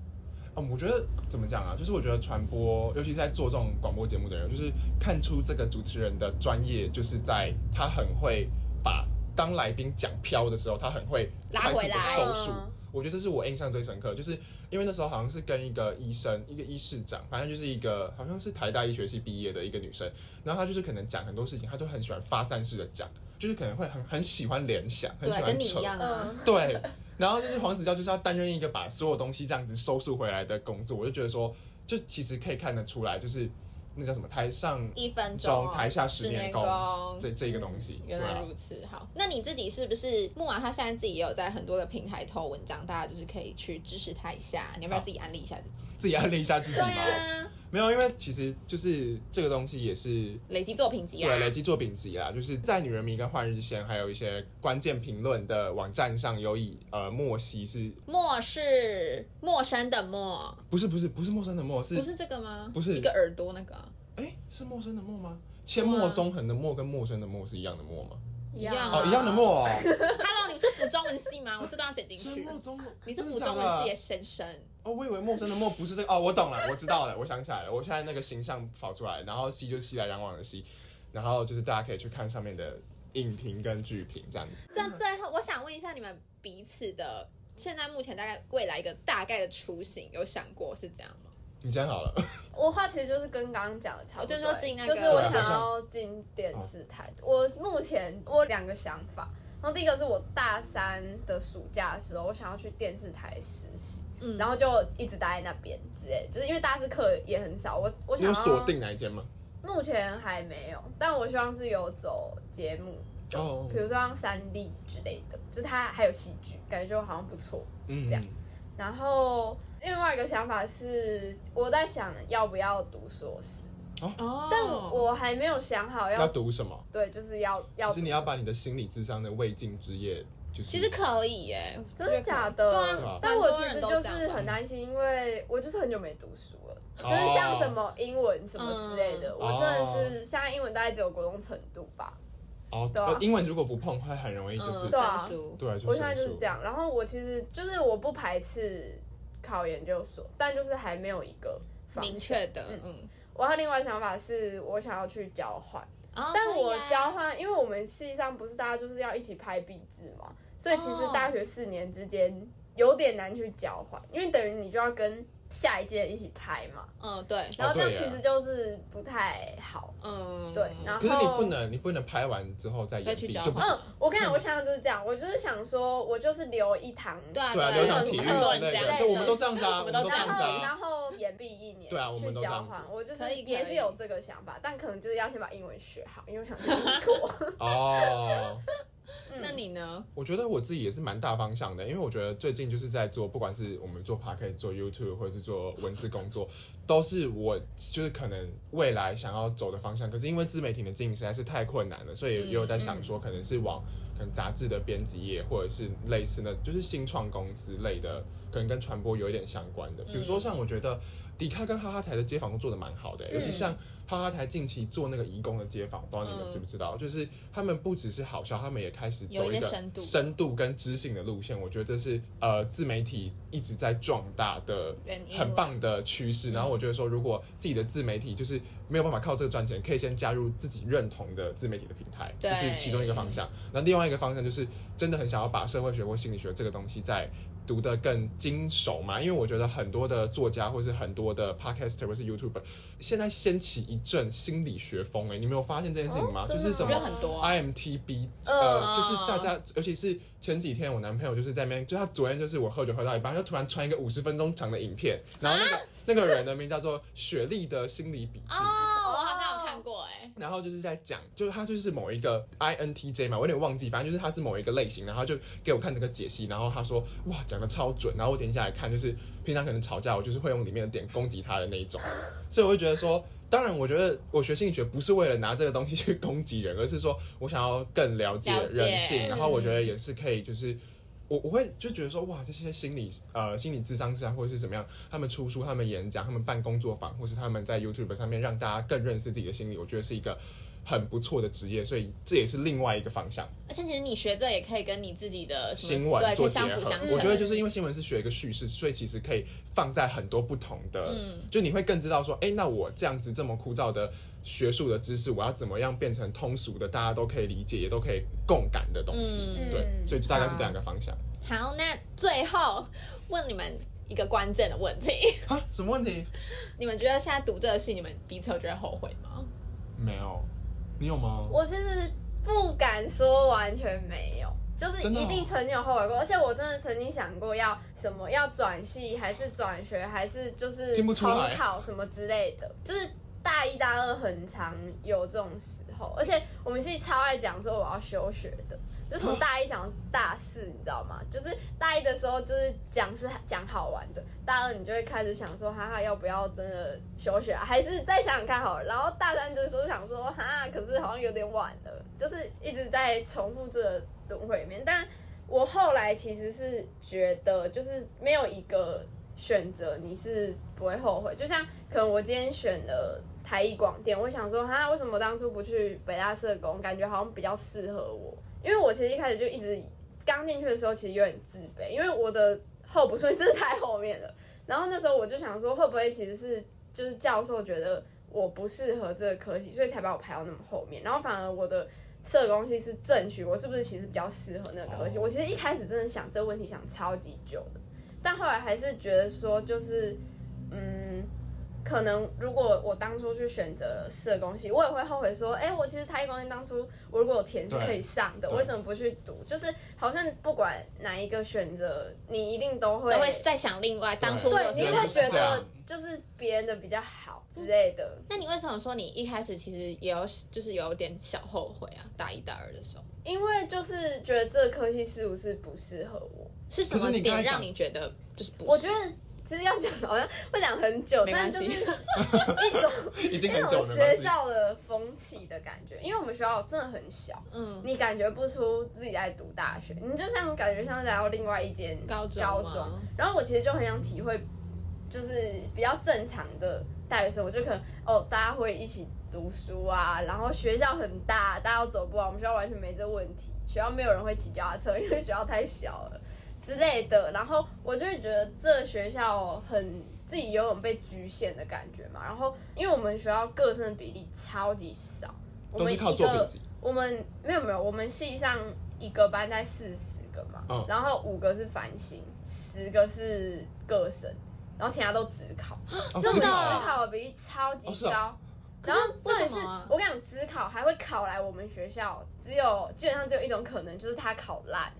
嗯，我觉得怎么讲啊？就是我觉得传播，尤其是在做这种广播节目的人，就是看出这个主持人的专业，就是在他很会把当来宾讲飘的时候，他很会快速的收束。嗯。我觉得这是我印象最深刻，就是因为那时候好像是跟一个医生，一个医师长，反正就是一个好像是台大医学系毕业的一个女生，然后她就是可能讲很多事情，她就很喜欢发散式的讲，就是可能会很很喜欢联想，很喜欢扯。跟你一，样啊。嗯，对，然后就是黄子佼就是要担任一个把所有东西这样子收束回来的工作，我就觉得说，就其实可以看得出来，就是那叫什么台上一分钟，台下十十年年功功这这一个东西，原来如此，好，那你自己是不是木马？他现在自己也有在很多的平台投文章，大家就是可以去支持他一下。你要不要自己安利一下自己？自己安利一下自己吗。啊，没有，因为其实就是这个东西也是累积作品集啊，对，累积作品集啊，就是在女人迷跟换日线，还有一些关键评论的网站上有以呃莫西是莫是陌生的陌，不是不是不是陌生的陌是不是这个吗？不是一个耳朵那个啊，哎是陌生的陌吗？阡陌纵横的陌跟陌生的陌是一样的陌吗？一样哦，啊一样的陌哦。Hello，你们是服中文系吗？我这段要剪进去。阡陌中你是真服中文的假的系的先生，哦，我以为陌生的陌不是这个哦，我懂了，我知道了，我想起来了，我现在那个形象跑出来，然后西就是熙来攘往的西，然后就是大家可以去看上面的影评跟剧评这样子。那最后我想问一下你们彼此的，现在目前大概未来一个大概的雏形，有想过是这样吗？你先好了，我话其实就是跟刚刚讲的差不多，我就说进那个就是我想要进电视台。我目前我有两个想法，然后第一个是我大三的暑假的时候，我想要去电视台实习，嗯然后就一直待在那边之类，就是因为大四课也很少，我我想锁定哪一间吗？目前还没有，但我希望是有走节目，哦比如说像三 D 之类的，就是它还有戏剧，感觉就好像不错。嗯，这样然后另外一个想法是，我在想要不要读硕士，哦，但我还没有想好要要读什么？对，就是要要就是你要把你的心理智商的未尽之业，就是其实可以耶，真的假的？对啊但我其实就是很担心，因为我就是很久没读书了，就是像什么英文什么之类的，嗯我真的是现在英文大概只有国中程度吧。哦，对啊。呃英文如果不碰，会很容易就是嗯对啊生疏，对，就我现在就是这样，然后我其实就是我不排斥考研究所，但就是还没有一个明确的，嗯，我还有另外想法是我想要去交换，哦但我交换，因为我们系上不是大家就是要一起拍毕制嘛，所以其实哦大学四年之间有点难去交换，因为等于你就要跟下一届一起拍嘛，嗯，对，然后这样其实就是不太好。嗯，对。然后可是你不能，你不能拍完之后再再去交延毕，就不是换嗯，我跟你讲，我想想就是这样，我就是想说，我就是留一堂，对啊，对啊，对留场体育很多人这样，之类的，对，我们都这样子啊，我们都这样然后子啊。然。后延毕一年，对啊我们都这样子。换，我就是也是有这个想法，但可能就是要先把英文学好，因为我想去英国。哦，那你呢？我觉得我自己也是蛮大方向的，因为我觉得最近就是在做，不管是我们做 podcast、做 YouTube 或者是做文字工作，都是我就是可能未来想要走的方向。可是因为自媒体的经营实在是太困难了，所以也有在想说，可能是往可能杂志的编辑业，或者是类似的，就是新创公司类的，可能跟传播有一点相关的。比如说像我觉得迪卡跟哈哈台的街访都做的蛮好的、尤其像哈哈台近期做那个移工的街访，不知道你们知不知道？就是他们不只是好笑，他们也开始走有一个深度跟知性的路线。我觉得这是呃自媒体一直在壮大的很棒的趋势。然后我觉得说，如果自己的自媒体就是没有办法靠这个赚钱，可以先加入自己认同的自媒体的平台，这是其中一个方向。那另外一个方向就是真的很想要把社会学或心理学这个东西在读得更精熟嘛，因为我觉得很多的作家或是很多的 podcaster 或是 YouTuber 现在掀起一阵心理学风，哎，你没有发现这件事情吗？哦就是什么 IMTB，嗯呃，就是大家，尤其是前几天我男朋友就是在那边，就他昨天就是我喝酒喝到一半，他就突然传一个五十分钟长的影片，然后那个、那个人的名叫做雪莉的心理笔记。然后就是在讲，就是他就是某一个 INTJ 嘛，我有点忘记，反正就是他是某一个类型，然后就给我看这个解析，然后他说哇讲的超准，然后我点下来看，就是平常可能吵架，我就是会用里面的点攻击他的那一种，所以我会觉得说，当然我觉得我学心理学不是为了拿这个东西去攻击人，而是说我想要更了解人性，然后我觉嗯得也是可以就是。我我会就觉得说，哇，这些心理呃心理智商师啊，或者是怎么样，他们出书、他们演讲、他们办工作坊，或是他们在 YouTube 上面让大家更认识自己的心理，我觉得是一个很不错的职业，所以这也是另外一个方向。而且其实你学这也可以跟你自己的新闻做相辅相，成。我觉得就是因为新闻是学一个叙事，所以其实可以放在很多不同的，嗯就你会更知道说，哎，那我这样子这么枯燥的学术的知识，我要怎么样变成通俗的，大家都可以理解，也都可以共感的东西。嗯对，嗯所以大概是这两个方向。好，那最后问你们一个关键的问题：啊，什么问题？你们觉得现在读这个戏，你们彼此有觉得后悔吗？没有，你有吗？我其实不敢说完全没有，就是一定曾经有后悔过，而且我真的曾经想过要什么要转系，还是转学，还是就是听不出重来考什么之类的，就是大一大二很常有这种时候，而且我们系超爱讲说我要休学的。就从大一讲到大四，你知道吗？就是大一的时候就是讲是讲好玩的，大二你就会开始想说，哈哈，要不要真的休学啊？还是再想想看好了。然后大三的时候想说，哈，可是好像有点晚了，就是一直在重复这轮回里面。但我后来其实是觉得，就是没有一个选择你是不会后悔。就像可能我今天选了台艺广电，我想说，哈，为什么当初不去北大社工？感觉好像比较适合我。因为我其实一开始就一直刚进去的时候，其实有点自卑，因为我的后不顺序真的太后面了。然后那时候我就想说，会不会其实是就是教授觉得我不适合这个科系，所以才把我排到那么后面。然后反而我的社工系是正取，我是不是其实比较适合那个科系？哦我其实一开始真的想这个问题想超级久的，但后来还是觉得说，就是嗯，可能如果我当初去选择社工系，我也会后悔说，哎、我其实台艺光电当初我如果有填是可以上的，为什么不去读？就是好像不管哪一个选择，你一定都会都会再想另外当初如对你会觉得就是别人的比较好之类的。那你为什么说你一开始其实也有就是有点小后悔啊？大一大二的时候因为就是觉得这个科系是不是不适合我？是什么点让你觉得就是不是？我觉得其实要讲好像会讲很久，但就是 一种已经一很久种学。校的风气的感觉，因为我们学校真的很小，嗯，你感觉不出自己在读大学，你就像感觉像来到另外一间高中高中。然后我其实就很想体会，就是比较正常的大学生活，就可能哦，大家会一起读书啊，然后学校很大，大家都走不完，我们学校完全没这问题，学校没有人会骑脚踏车，因为学校太小了之类的。然后我就会觉得这学校很。自己有种被局限的感觉嘛，然后因为我们学校个生的比例超级少，我们一个，我们没有没有，我们系上一个班在四十个嘛，嗯然后五个是繁星，十个是个生，然后其他都只考，哦这种只真的只考的比例超级高。可是然后重点是为什么啊，我跟你讲，只考还会考来我们学校，只有基本上只有一种可能，就是他考烂了，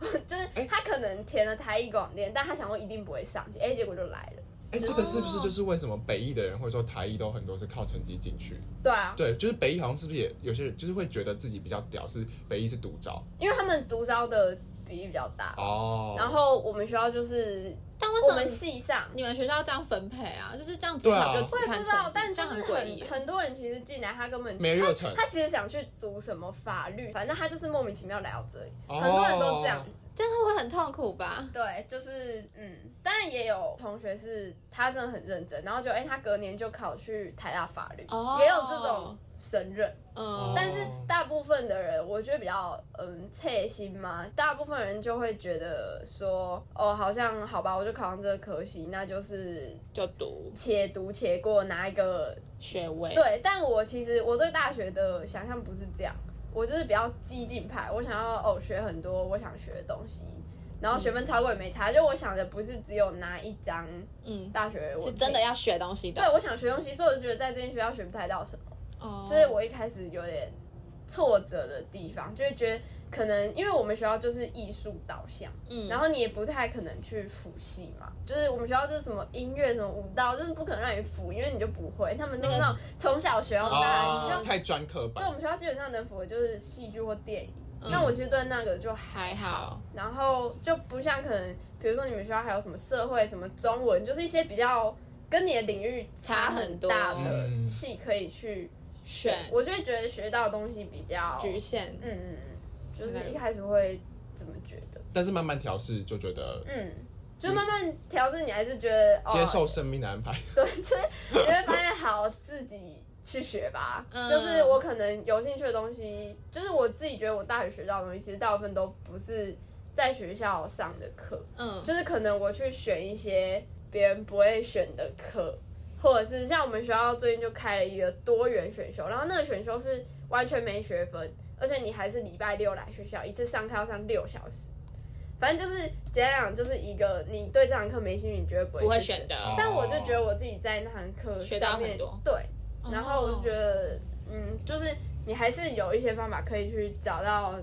就是哎他可能填了台艺广电，但他想说一定不会上，哎，结果就来了。哎，这个是不是就是为什么北艺的人会说台艺都很多是靠成绩进去？对啊，对，就是北艺好像是不是也有些人就是会觉得自己比较屌，是北艺是独招因为他们独招的比例比较大，哦。然后我们学校就是但为我们什么系上你们学校这样分配啊？就是这样子对啊考就只我也不知道，看成绩，但这样很是诡异很。很多人其实进来，他根本没热忱他，他其实想去读什么法律，反正他就是莫名其妙来到这里，哦很多人都这样子。这样会很痛苦吧？对，就是嗯，当然也有同学是他真的很认真，然后就哎、他隔年就考去台大法律，哦也有这种神人。嗯，但是大部分的人，我觉得比较嗯切心嘛，大部分人就会觉得说，哦，好像好吧，我就考上这个科系，那就是就读且读且过，拿一个学位。，对，但我其实我对大学的想象不是这样，我就是比较激进派，我想要哦学很多我想学的东西，然后学分超过也没差，就我想的不是只有拿一张嗯，大学我是真的。要学东西的。对，我想学东西，所以我就觉得在这间学校学不太到什么，哦，就、是我一开始有点挫折的地方，就会觉得可能因为我们学校就是艺术导向，嗯，然后你也不太可能去辅系嘛，就是我们学校就是什么音乐、什么舞蹈，就是不可能让你辅，因为你就不会。他们都是那种从小学到大，你就哦，太专科吧对我。们学校基本上能辅的就是戏剧或电影。嗯那我其实对那个就还好。然后就不像可能，比如说你们学校还有什么社会、什么中文，就是一些比较跟你的领域差很大的嗯系可以去选我就会觉得学到的东西比较局限。嗯嗯嗯，就是一开始会怎么觉得，但是慢慢调试，就觉得嗯，就慢慢调试，你还是觉得哦接受生命的安排。对，就是你会发现好自己去学吧。嗯 就是我可能有兴趣的东西，就是我自己觉得我大学学到的东西，其实大部分都不是在学校上的课，嗯，就是可能我去选一些别人不会选的课，或者是像我们学校最近就开了一个多元选修，然后那个选修是完全没学分，而且你还是礼拜六来学校，一次上课要上六小时。反正就是简单讲，就是一个你对这堂课没兴趣，你绝对不会去不会选的。但我就觉得我自己在那堂课学到上面很多对，然后我就觉得得，嗯，就是你还是有一些方法可以去找到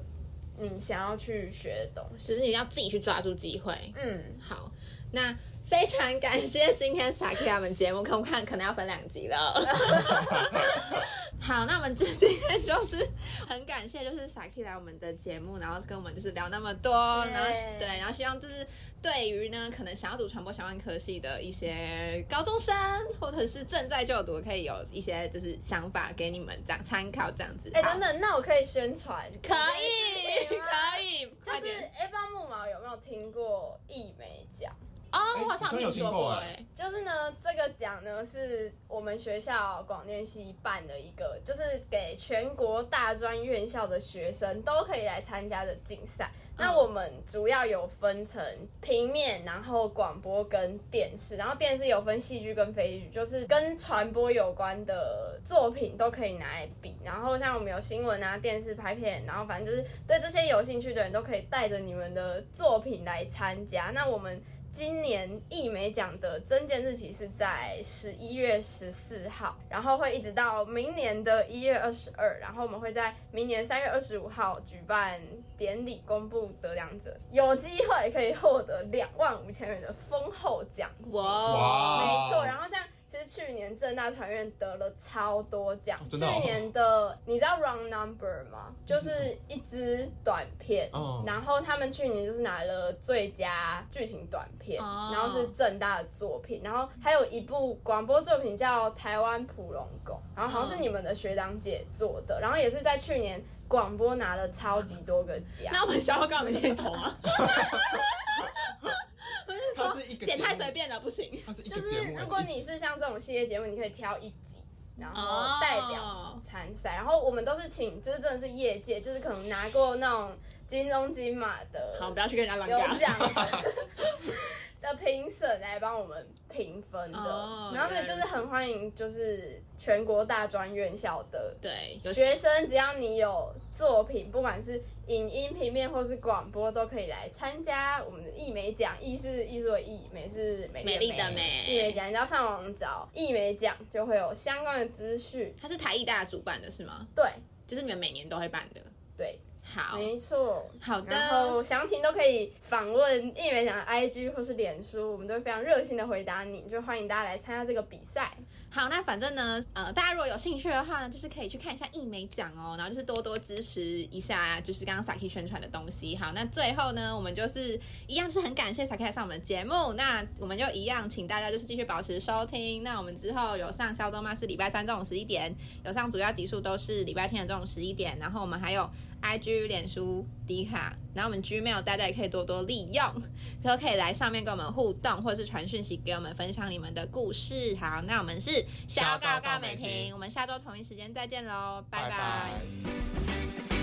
你想要去学的东西。只是你要自己去抓住机会。嗯，好，那非常感谢今天 Saki 他们节目，看不看可能要分两集了。好，那我们这今天就是很感谢，就是 Saki 来我们的节目，然后跟我们就是聊那么多然后对，然后希望就是对于呢可能想要读传播相关科系的一些高中生，或者是正在就读，可以有一些就是想法给你们这样参考，这样子。哎、好等等，那我可以宣传，可以，可以，就是快点哎，不知道木毛有没有听过艺美奖？哦，我好像有听说过哎哎，就是呢，这个奖呢是我们学校广电系办的一个，就是给全国大专院校的学生都可以来参加的竞赛。那我们主要有分成平面，然后广播跟电视，然后电视有分戏剧跟非戏剧，就是跟传播有关的作品都可以拿来比。然后像我们有新闻啊、电视拍片，然后反正就是对这些有兴趣的人都可以带着你们的作品来参加。那我们。今年艺美奖的征件日期是在十一月十四号，然后会一直到明年的一月二十二，然后我们会在明年三月二十五号举办典礼，公布得奖者，有机会可以获得两万五千元的丰厚奖金。哇，哇没错，然后像其实去年正大传院得了超多奖，去年的你知道 Round Number 吗？就是一支短片，哦然后他们去年就是拿了最佳剧情短片，哦然后是正大的作品，然后还有一部广播作品叫《台湾普龙狗》，然后好像是你们的学长姐做的，然后也是在去年广播拿了超级多个奖。那我们想要告没念头啊？不是它说是一个剪太节目随便了，不行。它是一就是节目，如果你是像这种系列节目，你可以挑一集，然哦后代表参赛。然后我们都是请，就是真的是业界，就是可能拿过那种金钟金马的好，不要去跟人家乱有讲。奖的 的评审来帮我们评分的。哦然后所以就是很欢迎，就是全国大专院校的对，学生，只要你有作品，不管是影音、平面或是广播，都可以来参加我们的艺美奖。艺是艺术的艺，美是美美丽的美艺美奖，你只要上网找艺美奖，就会有相关的资讯。它是台艺大主办的是吗？对就是你们每年都会办的。对，好，没错。好的然后详情都可以访问艺美奖的 IG 或是脸书，我们都会非常热心的回答你，就欢迎大家来参加这个比赛。好，那反正呢，呃，大家如果有兴趣的话呢，就是可以去看一下艺美奖哦，然后就是多多支持一下，就是刚刚 Saki 宣传的东西。好，那最后呢，我们就是一样，是很感谢 Saki 上我们的节目，那我们就一样，请大家就是继续保持收听。那我们之后有上肖周吗是礼拜三中午十一点，有上主要集数都是礼拜天的中午十一点，然后我们还有 IG、脸书、迪卡，然后我们 Gmail 大家也可以多多利用，都可以来上面跟我们互动，或者是传讯息给我们分享你们的故事。好，那我们是小告告美婷，我们下周同一时间再见喽，拜拜拜